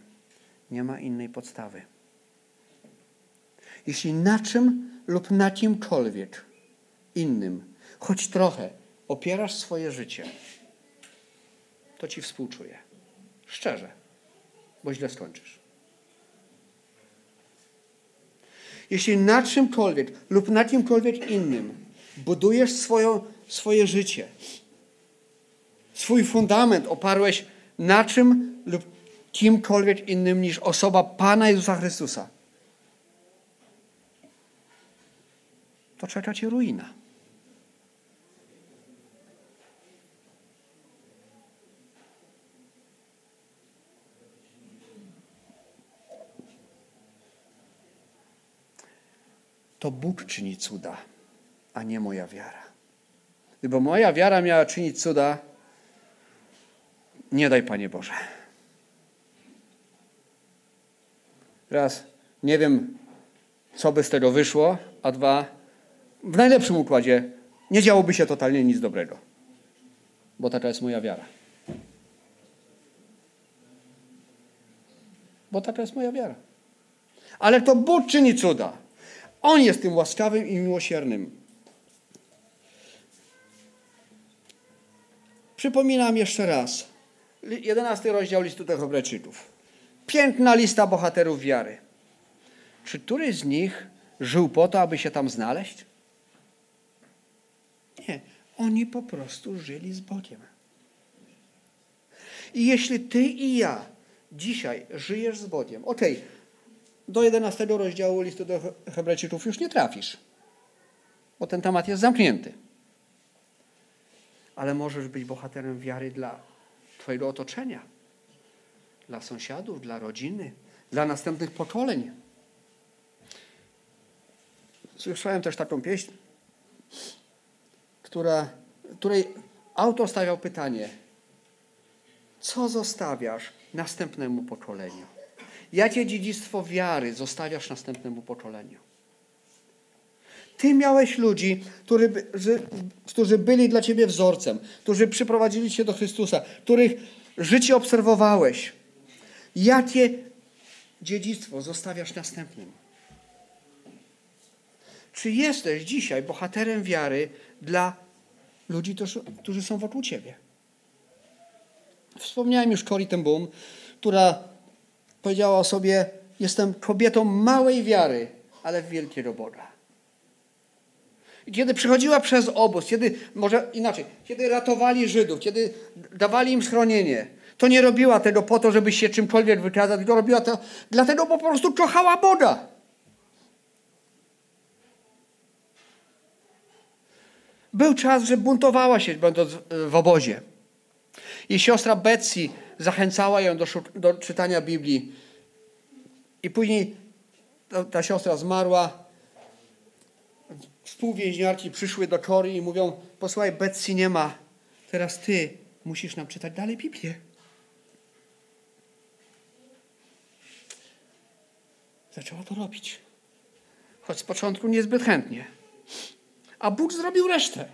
Nie ma innej podstawy. Jeśli na czym lub na kimkolwiek innym, choć trochę, opierasz swoje życie, to ci współczuję. Szczerze, bo źle skończysz. Jeśli na czymkolwiek lub na kimkolwiek innym budujesz swoją, swoje życie, swój fundament oparłeś na czym lub kimkolwiek innym niż osoba Pana Jezusa Chrystusa, to czeka cię ruina. To Bóg czyni cuda, a nie moja wiara. Gdyby moja wiara miała czynić cuda, nie daj Panie Boże. Raz, nie wiem, co by z tego wyszło, a dwa, w najlepszym układzie nie działoby się totalnie nic dobrego. Bo taka jest moja wiara. Bo taka jest moja wiara. Ale to Bóg czyni cuda. On jest tym łaskawym i miłosiernym. Przypominam jeszcze raz. 11 rozdział listu do Hebrajczyków. Piękna lista bohaterów wiary. Czy któryś z nich żył po to, aby się tam znaleźć? Oni po prostu żyli z Bogiem. I jeśli ty i ja dzisiaj żyjesz z Bogiem, okej, okay, do 11 rozdziału listu do Hebrajczyków już nie trafisz, bo ten temat jest zamknięty. Ale możesz być bohaterem wiary dla Twojego otoczenia, dla sąsiadów, dla rodziny, dla następnych pokoleń. Słyszałem też taką pieśń, która, której autor stawiał pytanie: Co zostawiasz następnemu pokoleniu? Jakie dziedzictwo wiary zostawiasz następnemu pokoleniu? Ty miałeś ludzi, którzy, którzy byli dla ciebie wzorcem, którzy przyprowadzili cię do Chrystusa, których życie obserwowałeś. Jakie dziedzictwo zostawiasz następnym? Czy jesteś dzisiaj bohaterem wiary dla ludzi, którzy są wokół ciebie? Wspomniałem już Cory ten Boom, która powiedziała o sobie: Jestem kobietą małej wiary, ale wielkiego Boga. I kiedy przychodziła przez obóz, kiedy, może inaczej, kiedy ratowali Żydów, kiedy dawali im schronienie, to nie robiła tego po to, żeby się czymkolwiek wykazać, tylko robiła to dlatego, bo po prostu kochała Boga. Był czas, że buntowała się, będąc w obozie. Jej siostra Betsy zachęcała ją do, do czytania Biblii. I później ta, ta siostra zmarła. Współwięźniarki przyszły do Kory i mówią: Posłuchaj, Betsy nie ma. Teraz ty musisz nam czytać dalej Biblię. Zaczęła to robić. Choć z początku niezbyt chętnie. A Bóg zrobił resztę.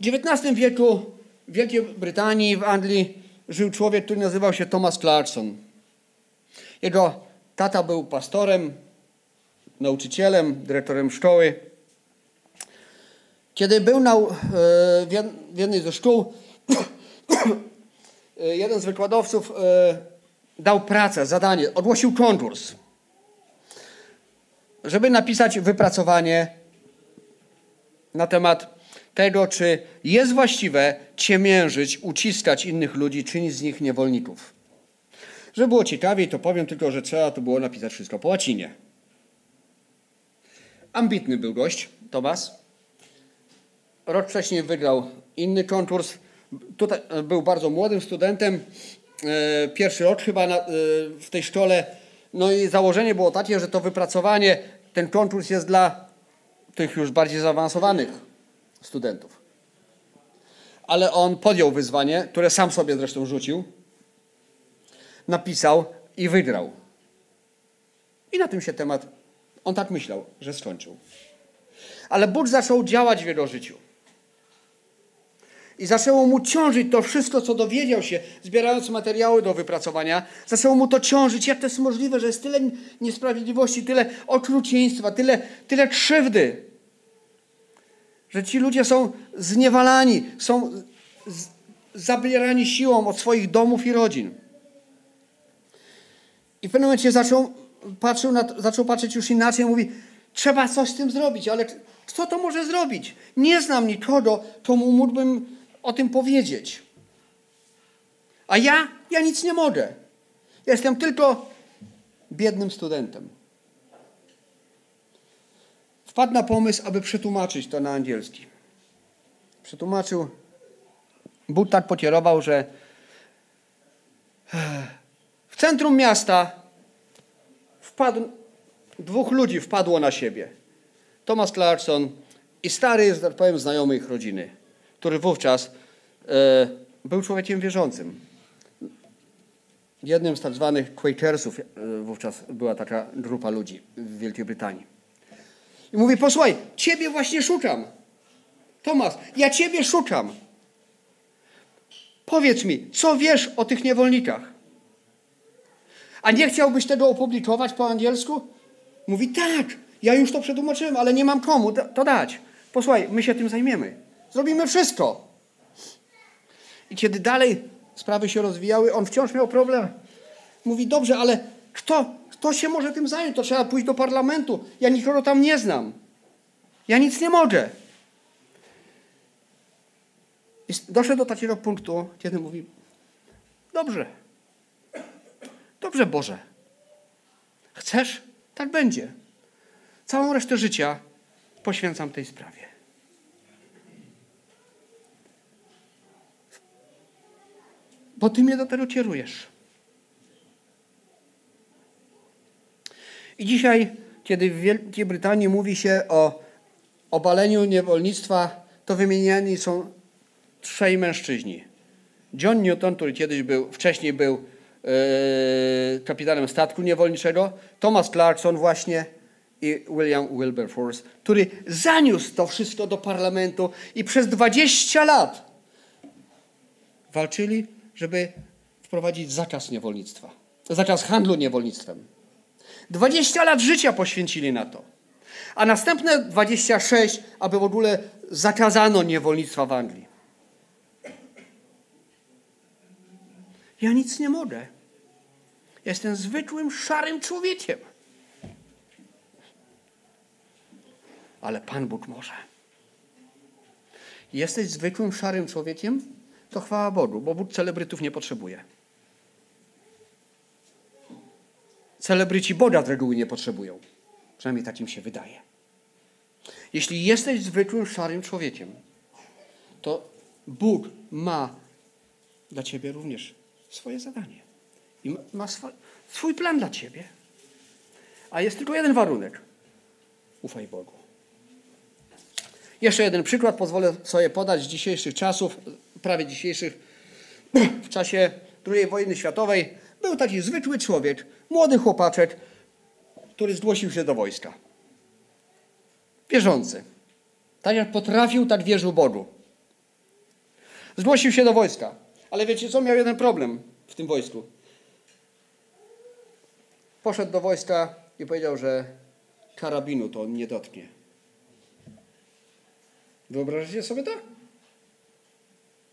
W XIX wieku w Wielkiej Brytanii, w Anglii żył człowiek, który nazywał się Thomas Clarkson. Jego tata był pastorem, nauczycielem, dyrektorem szkoły. Kiedy był na, e, w jednej ze szkół, e, jeden z wykładowców e, dał pracę, zadanie, ogłosił konkurs, żeby napisać wypracowanie na temat tego, czy jest właściwe ciemiężyć, uciskać innych ludzi, czynić z nich niewolników. Żeby było ciekawiej, to powiem tylko, że trzeba to było napisać wszystko po łacinie. Ambitny był gość, Tomas. Rok wcześniej wygrał inny konkurs. Tutaj e, był bardzo młodym studentem. E, pierwszy rok chyba e, w tej szkole. No i założenie było takie, że to wypracowanie, ten konkurs jest dla tych już bardziej zaawansowanych studentów. Ale on podjął wyzwanie, które sam sobie zresztą rzucił, napisał i wygrał. I na tym się temat, on tak myślał, że skończył. Ale Bóg zaczął działać w jego życiu. I zaczęło mu ciążyć to wszystko, co dowiedział się, zbierając materiały do wypracowania. Zaczęło mu to ciążyć. Jak to jest możliwe, że jest tyle niesprawiedliwości, tyle okrucieństwa, tyle, tyle krzywdy. Że ci ludzie są zniewalani, są zabierani siłą od swoich domów i rodzin. I w pewnym momencie zaczął, patrzył na zaczął patrzeć już inaczej mówi, trzeba coś z tym zrobić, ale kto to może zrobić? Nie znam nikogo, komu mógłbym o tym powiedzieć. A ja, ja nic nie mogę. Jestem tylko biednym studentem wpadł na pomysł, aby przetłumaczyć to na angielski. Przetłumaczył. Bóg tak pokierował, że w centrum miasta wpadł, dwóch ludzi wpadło na siebie. Thomas Clarkson i stary, tak powiem, znajomy ich rodziny, który wówczas e, był człowiekiem wierzącym. Jednym z tak zwanych Quakersów e, wówczas była taka grupa ludzi w Wielkiej Brytanii. I mówi, posłuchaj, ciebie właśnie szukam. Tomasz, ja ciebie szukam. Powiedz mi, co wiesz o tych niewolnikach? A nie chciałbyś tego opublikować po angielsku? Mówi, tak, ja już to przetłumaczyłem, ale nie mam komu to dać. Posłuchaj, my się tym zajmiemy. Zrobimy wszystko. I kiedy dalej sprawy się rozwijały, on wciąż miał problem. Mówi, dobrze, ale kto, kto się może tym zająć? To trzeba pójść do parlamentu. Ja nikogo tam nie znam. Ja nic nie mogę. I doszedł do takiego punktu, kiedy mówi: Dobrze. Dobrze, Boże. Chcesz? Tak będzie. Całą resztę życia poświęcam tej sprawie. Bo Ty mnie do tego kierujesz. I dzisiaj, kiedy w Wielkiej Brytanii mówi się o obaleniu niewolnictwa, to wymieniani są trzej mężczyźni. John Newton, który kiedyś był, wcześniej był e, kapitanem statku niewolniczego, Thomas Clarkson właśnie i William Wilberforce, który zaniósł to wszystko do parlamentu i przez 20 lat walczyli, żeby wprowadzić zakaz niewolnictwa, zakaz handlu niewolnictwem. 20 lat życia poświęcili na to. A następne 26, aby w ogóle zakazano niewolnictwa w Anglii. Ja nic nie mogę. Jestem zwykłym, szarym człowiekiem. Ale Pan Bóg może. Jesteś zwykłym, szarym człowiekiem? To chwała Bogu, bo Bóg celebrytów nie potrzebuje. Celebryci Boga z reguły nie potrzebują. Przynajmniej tak im się wydaje. Jeśli jesteś zwykłym, szarym człowiekiem, to Bóg ma dla ciebie również swoje zadanie. I ma swój, swój plan dla ciebie. A jest tylko jeden warunek. Ufaj Bogu. Jeszcze jeden przykład pozwolę sobie podać z dzisiejszych czasów, prawie dzisiejszych. W czasie II wojny światowej był taki zwykły człowiek, młody chłopaczek, który zgłosił się do wojska. Wierzący. Tak jak potrafił, tak wierzył Bogu. Zgłosił się do wojska. Ale wiecie co? Miał jeden problem w tym wojsku. Poszedł do wojska i powiedział, że karabinu to on nie dotknie. Wyobrażacie sobie to?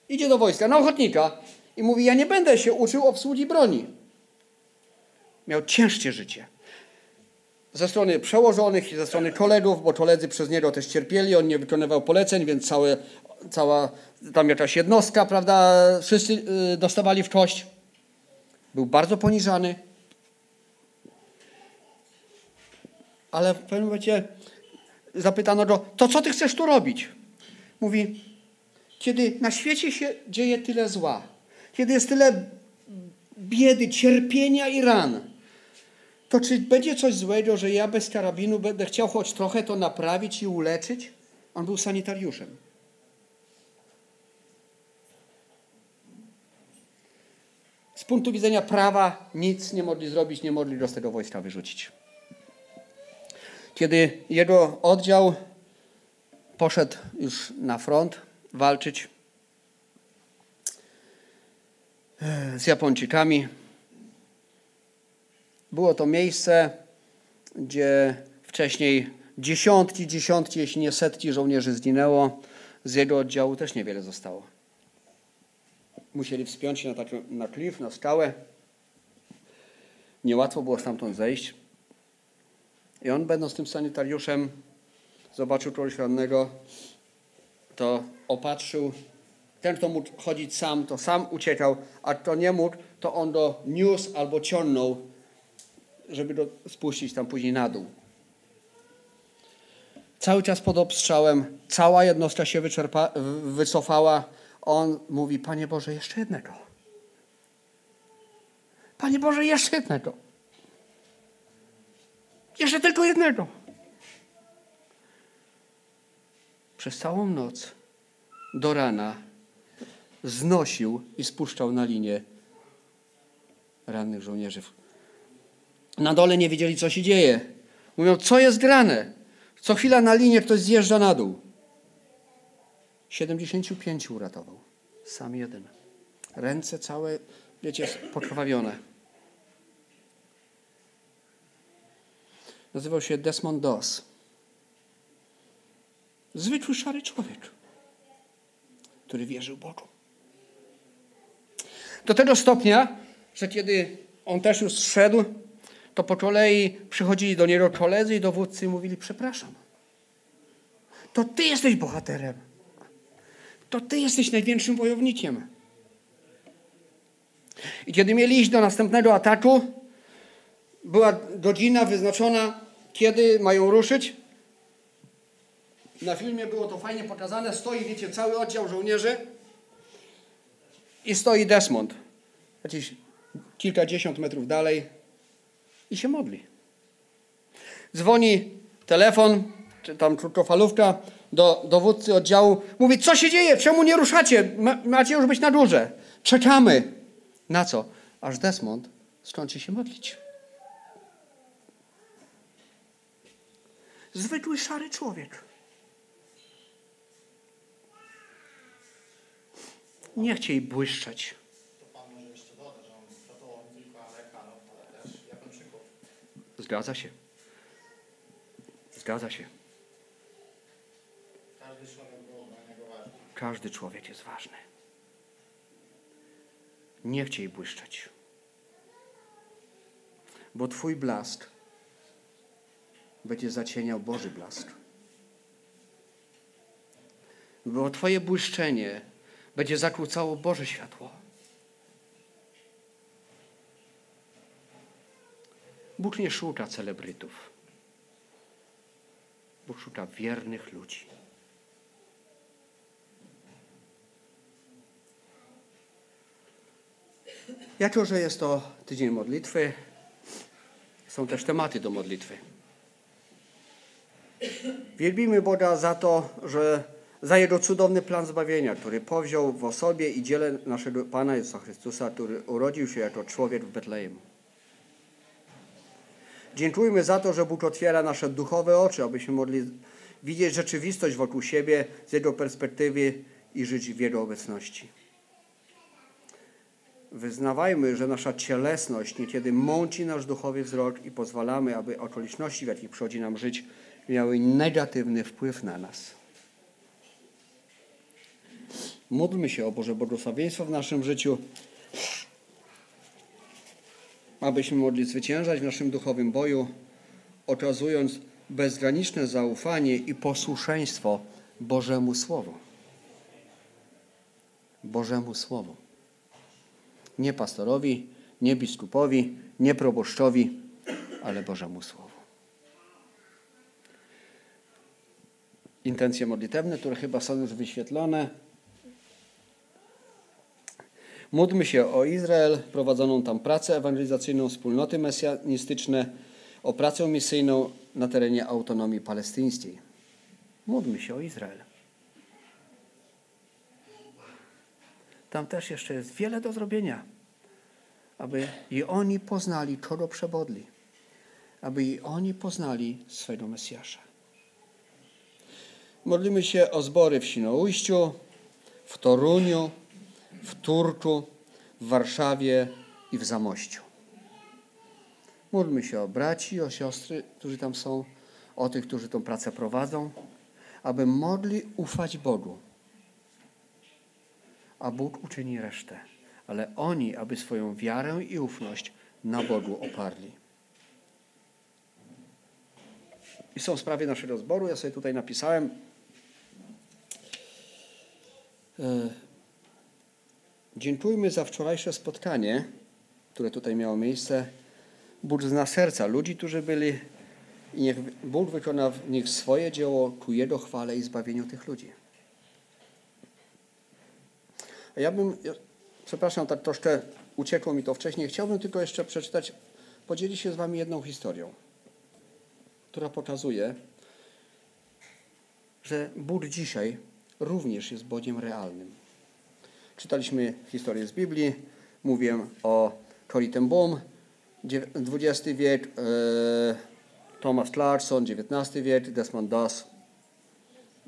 Idzie do wojska na ochotnika i mówi: Ja nie będę się uczył obsługi broni. Miał ciężkie życie. Ze strony przełożonych i ze strony kolegów, bo koledzy przez niego też cierpieli, on nie wykonywał poleceń, więc całe, cała tam jakaś jednostka, prawda, wszyscy y, dostawali w kość. Był bardzo poniżany. Ale w pewnym momencie zapytano go, to co ty chcesz tu robić? Mówi, kiedy na świecie się dzieje tyle zła, kiedy jest tyle biedy, cierpienia i ran, to czy będzie coś złego, że ja bez karabinu będę chciał choć trochę to naprawić i uleczyć? On był sanitariuszem. Z punktu widzenia prawa nic nie mogli zrobić, nie mogli go z tego wojska wyrzucić. Kiedy jego oddział poszedł już na front walczyć e, z Japończykami, było to miejsce, gdzie wcześniej dziesiątki, dziesiątki, jeśli nie setki żołnierzy zginęło. Z jego oddziału też niewiele zostało. Musieli wspiąć się na, taki, na klif, na skałę. Niełatwo było stamtąd zejść. I on, będąc tym sanitariuszem, zobaczył kogoś rannego, to opatrzył. Ten, kto mógł chodzić sam, to sam uciekał, a kto nie mógł, to on go niósł albo ciągnął, żeby go spuścić tam później na dół. Cały czas pod obstrzałem, cała jednostka się wyczerpa, wycofała. On mówi, Panie Boże, jeszcze jednego. Panie Boże, jeszcze jednego. Jeszcze tylko jednego. Przez całą noc do rana znosił i spuszczał na linię rannych żołnierzy. Na dole nie wiedzieli, co się dzieje. Mówią, co jest grane? Co chwila na linię ktoś zjeżdża na dół. 75 uratował. Sam jeden. Ręce całe, wiecie, pokrwawione. Nazywał się Desmond Doss. Zwykły szary człowiek, który wierzył Bogu. Do tego stopnia, że kiedy on też już zszedł, to po kolei przychodzili do niego koledzy i dowódcy i mówili: Przepraszam, to ty jesteś bohaterem. To ty jesteś największym wojownikiem. I kiedy mieli iść do następnego ataku, była godzina wyznaczona, kiedy mają ruszyć. Na filmie było to fajnie pokazane. Stoi, wiecie, cały oddział żołnierzy i stoi Desmond. Jakieś kilkadziesiąt metrów dalej i się modli. Dzwoni telefon, czy tam krótkofalówka do dowódcy oddziału. Mówi, co się dzieje? Czemu nie ruszacie? Macie już być na górze. Czekamy. Na co? aż Desmond skończy się modlić. Zwykły szary człowiek. Nie chciej błyszczeć. To Pan może jeszcze doda, że on pracował nie tylko Amerykanów, ale też Japończyków. Zgadza się. Zgadza się. Każdy człowiek jest ważny. Nie chciej błyszczeć. Bo Twój blask będzie zacieniał Boży blask. Bo Twoje błyszczenie będzie zakłócało Boże światło. Bóg nie szuka celebrytów. Bóg szuka wiernych ludzi. Jako, że jest to tydzień modlitwy, są też tematy do modlitwy. Wielbimy Boga za to, że za Jego cudowny plan zbawienia, który powziął w osobie i dziele naszego Pana Jezusa Chrystusa, który urodził się jako człowiek w Betlejem. Dziękujmy za to, że Bóg otwiera nasze duchowe oczy, abyśmy mogli widzieć rzeczywistość wokół siebie z Jego perspektywy i żyć w Jego obecności. Wyznawajmy, że nasza cielesność niekiedy mąci nasz duchowy wzrok i pozwalamy, aby okoliczności, w jakich przychodzi nam żyć, miały negatywny wpływ na nas. Módlmy się o Boże błogosławieństwo w naszym życiu, abyśmy mogli zwyciężać w naszym duchowym boju, okazując bezgraniczne zaufanie i posłuszeństwo Bożemu Słowu. Bożemu Słowu. Nie pastorowi, nie biskupowi, nie proboszczowi, ale Bożemu Słowu. Intencje modlitewne, które chyba są już wyświetlone. Módlmy się o Izrael, prowadzoną tam pracę ewangelizacyjną, wspólnoty mesjanistyczne, o pracę misyjną na terenie autonomii palestyńskiej. Módlmy się o Izrael. Tam też jeszcze jest wiele do zrobienia, aby i oni poznali, kogo przebodli, aby i oni poznali swego Mesjasza. Modlimy się o zbory w Świnoujściu, w Toruniu, w Turku, w Warszawie i w Zamościu. Módlmy się o braci, o siostry, którzy tam są, o tych, którzy tą pracę prowadzą, aby mogli ufać Bogu. A Bóg uczyni resztę, ale oni, aby swoją wiarę i ufność na Bogu oparli. I są sprawy naszego zboru. Ja sobie tutaj napisałem. E, Dziękujmy za wczorajsze spotkanie, które tutaj miało miejsce. Bóg zna serca ludzi, którzy byli i niech Bóg wykona w nich swoje dzieło ku Jego chwale i zbawieniu tych ludzi. A ja bym, ja, przepraszam, tak troszkę uciekło mi to wcześniej, chciałbym tylko jeszcze przeczytać, podzielić się z Wami jedną historią, która pokazuje, że Bóg dzisiaj również jest Bogiem realnym. Czytaliśmy historię z Biblii, mówię o Corrie ten Boom, XX wiek, e, Thomas Clarkson, XIX wiek, Desmond Doss,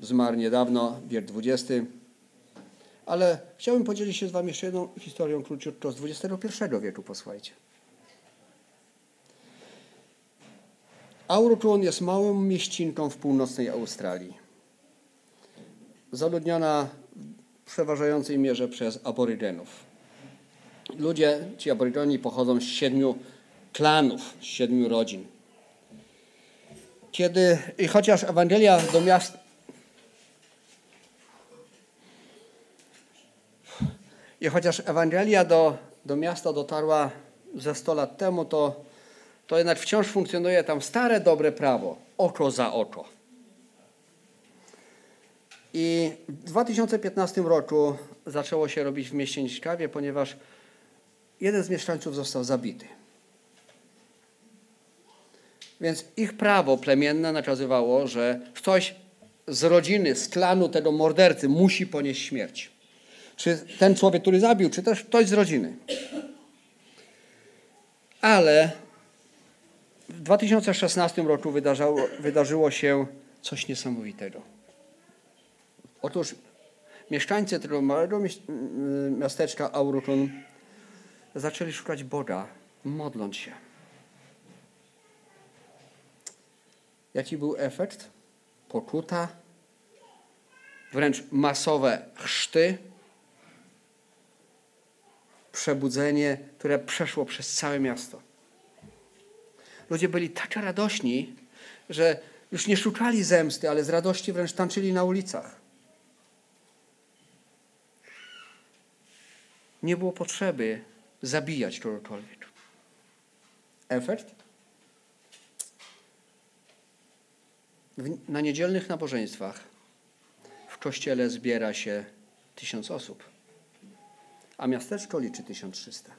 zmarł niedawno, wiek XX. Ale chciałbym podzielić się z Wami jeszcze jedną historią króciutko z XXI wieku, posłuchajcie. Aurochon jest małą mieścinką w północnej Australii. Zaludniona przeważającej mierze przez aborygenów. Ludzie, ci aborygeni pochodzą z siedmiu klanów, z siedmiu rodzin. Kiedy, i chociaż Ewangelia do miasta, i chociaż Ewangelia do, do miasta dotarła ze 100 lat temu, to, to jednak wciąż funkcjonuje tam stare, dobre prawo, oko za oko. I w 2015 roku zaczęło się robić w mieście nieciekawie, ponieważ jeden z mieszkańców został zabity. Więc ich prawo plemienne nakazywało, że ktoś z rodziny, z klanu tego mordercy musi ponieść śmierć. Czy ten człowiek, który zabił, czy też ktoś z rodziny. Ale w 2016 roku wydarzało, wydarzyło się coś niesamowitego. Otóż mieszkańcy tego małego miasteczka Auruton zaczęli szukać Boga, modląc się. Jaki był efekt? Pokuta, wręcz masowe chrzty, przebudzenie, które przeszło przez całe miasto. Ludzie byli tak radośni, że już nie szukali zemsty, ale z radości wręcz tańczyli na ulicach. Nie było potrzeby zabijać kogokolwiek. Efekt? Na niedzielnych nabożeństwach w kościele zbiera się tysiąc osób, a miasteczko liczy 1300.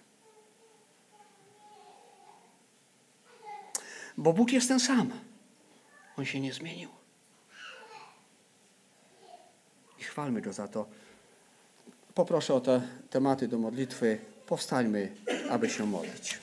Bo Bóg jest ten sam. On się nie zmienił. I chwalmy Go za to. Poproszę o te tematy do modlitwy. Powstańmy, aby się modlić.